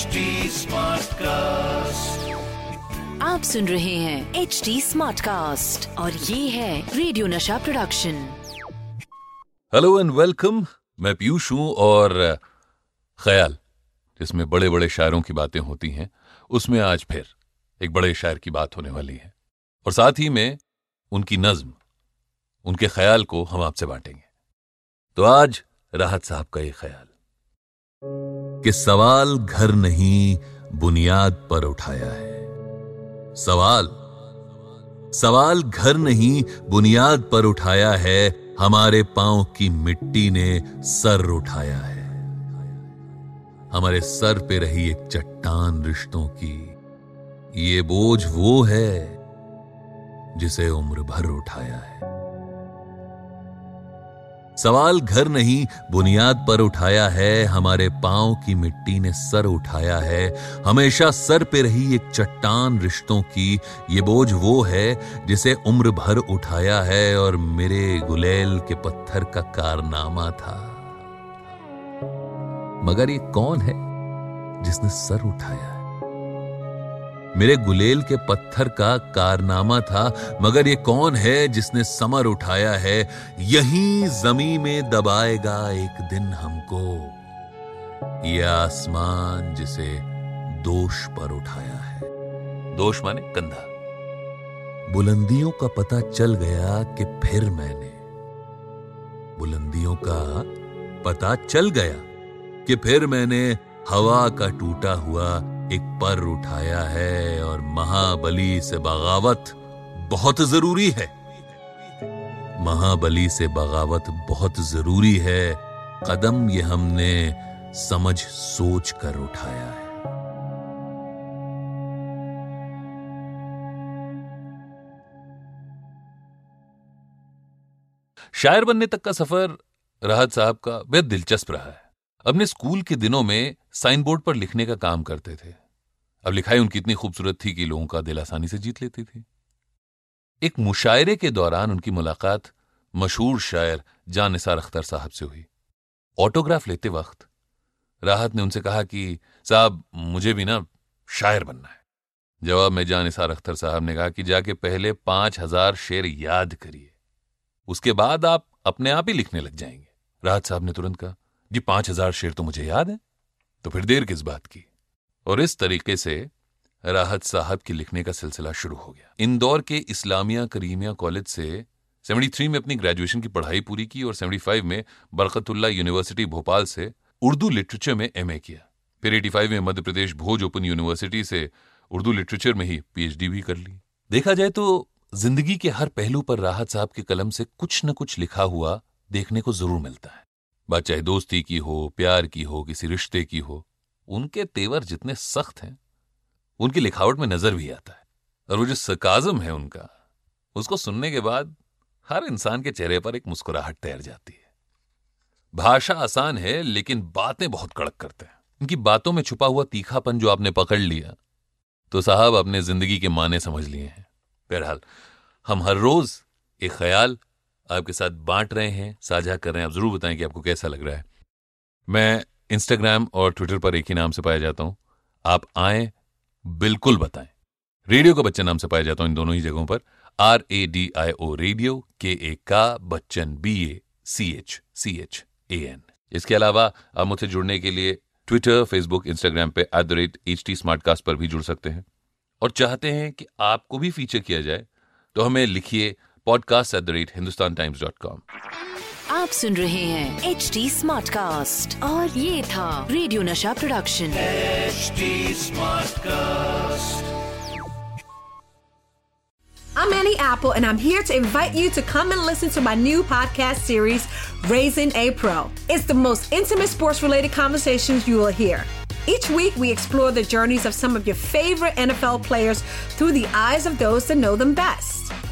Smart Cast आप सुन रहे हैं एच डी स्मार्ट कास्ट और ये है radio Nasha production hello and welcome मैं पीयूष हूँ और ख्याल जिसमें बड़े बड़े शायरों की बातें होती हैं उसमें आज फिर एक बड़े शायर की बात होने वाली है। और साथ ही में उनकी नज्म उनके ख्याल को हम आपसे बांटेंगे। तो आज राहत साहब का ये ख्याल। कि सवाल घर नहीं, बुनियाद पर उठाया है। सवाल सवाल घर नहीं, बुनियाद पर उठाया है, हमारे पाँव की मिट्टी ने सर उठाया है। हमारे सर पे रही एक चट्टान रिश्तों की, ये बोझ वो है, जिसे उम्र भर उठाया है। सवाल घर नहीं, बुनियाद पर उठाया है, हमारे पाँव की मिट्टी ने सर उठाया है। हमेशा सर पे रही एक चट्टान रिश्तों की, ये बोझ वो है जिसे उम्र भर उठाया है और मेरे गुलेल के पत्थर का कारनामा था। मगर ये कौन है जिसने सर उठाया है? मेरे गुलेल के पत्थर का कारनामा था, मगर ये कौन है जिसने समर उठाया है? यहीं जमी में दबाएगा एक दिन हमको। ये आसमान जिसे दोष पर उठाया है। दोष माने कंधा। बुलंदियों का पता चल गया कि फिर मैंने। बुलंदियों का पता चल गया कि फिर मैंने हवा का टूटा हुआ एक पर उठाया है और महाबली से बगावत बहुत ज़रूरी है। महाबली से बगावत बहुत ज़रूरी है। कदम ये हमने समझ सोच कर उठाया है। शायर बनने तक का सफ़र राहत साहब का बेहद दिलचस्प रहा है। अपने स्कूल के दिनों में साइन बोर्ड पर लिखने का काम करते थे। अब लिखाई उनकी इतनी खूबसूरत थी कि लोगों का दिल आसानी से जीत लेती थी। एक मुशायरे के दौरान उनकी मुलाकात मशहूर शायर जान निसार अख्तर साहब से हुई। ऑटोग्राफ लेते वक्त राहत ने उनसे कहा कि, साहब, मुझे भी ना शायर बनना है। जवाब में जान निसार अख्तर साहब ने कहा कि, जाके पहले पाँच हज़ार शेर याद करिए। उसके बाद आप अपने आप ही लिखने लग जाएँगे। राहत साहब ने तुरंत कहा जी, पाँच हज़ार शेर तो मुझे याद है। तो फिर देर किस बात की? और इस तरीके से राहत साहब के लिखने का सिलसिला शुरू हो गया। इंदौर के इस्लामिया करीमिया कॉलेज से 73 में अपनी ग्रेजुएशन की पढ़ाई पूरी की और 75 में बरकतुल्ला यूनिवर्सिटी भोपाल से उर्दू लिटरेचर में एमए किया। फिर 85 में मध्य प्रदेश भोज ओपन यूनिवर्सिटी से उर्दू लिटरेचर में ही पीएचडी भी कर ली। देखा जाए तो ज़िंदगी के हर पहलू पर राहत साहब के कलम से कुछ न कुछ लिखा हुआ देखने को ज़रूर मिलता है। बात चाहे दोस्ती की हो, प्यार की हो, किसी रिश्ते की हो, उनके तेवर जितने सख्त हैं, उनकी लिखावट में नज़र भी आता है। और वो जो सकाजम है उनका, उसको सुनने के बाद हर इंसान के चेहरे पर एक मुस्कुराहट तैर जाती है। भाषा आसान है, लेकिन बातें बहुत कड़क करते हैं। उनकी बातों में छुपा हुआ तीखापन जो आपने पकड़ लिया तो साहब अपने ज़िंदगी के माने समझ लिए हैं। बहरहाल, हम हर रोज एक ख्याल आपके साथ बांट रहे हैं, साझा कर रहे हैं। आप ज़रूर बताएँ कि आपको कैसा लग रहा है। मैं इंस्टाग्राम और ट्विटर पर एक ही नाम से पाया जाता हूँ। आप आए, बिल्कुल बताएँ। रेडियो का बच्चन नाम से पाया जाता हूँ इन दोनों ही जगहों पर। R A D I O radio के ए का Bachchan B A C H C H A N इसके अलावा आप मुझसे जुड़ने के लिए ट्विटर फेसबुक इंस्टाग्राम पे at the rate H T Smartcast पर भी जुड़ सकते हैं। और चाहते हैं कि आपको भी फीचर किया जाए तो हमें लिखिए Podcast at the rate Hindustan Times dot com आप सुन रहे हैं एच डी स्मार्ट कास्ट और ये था radio Nasha production Smartcast I'm Annie Apple, and I'm here to invite you to come and listen to my new podcast series, Raising a Pro. It's the most intimate sports related conversations you will hear. Each week, we explore the journeys of some of your favorite NFL players through the eyes of those that know them best.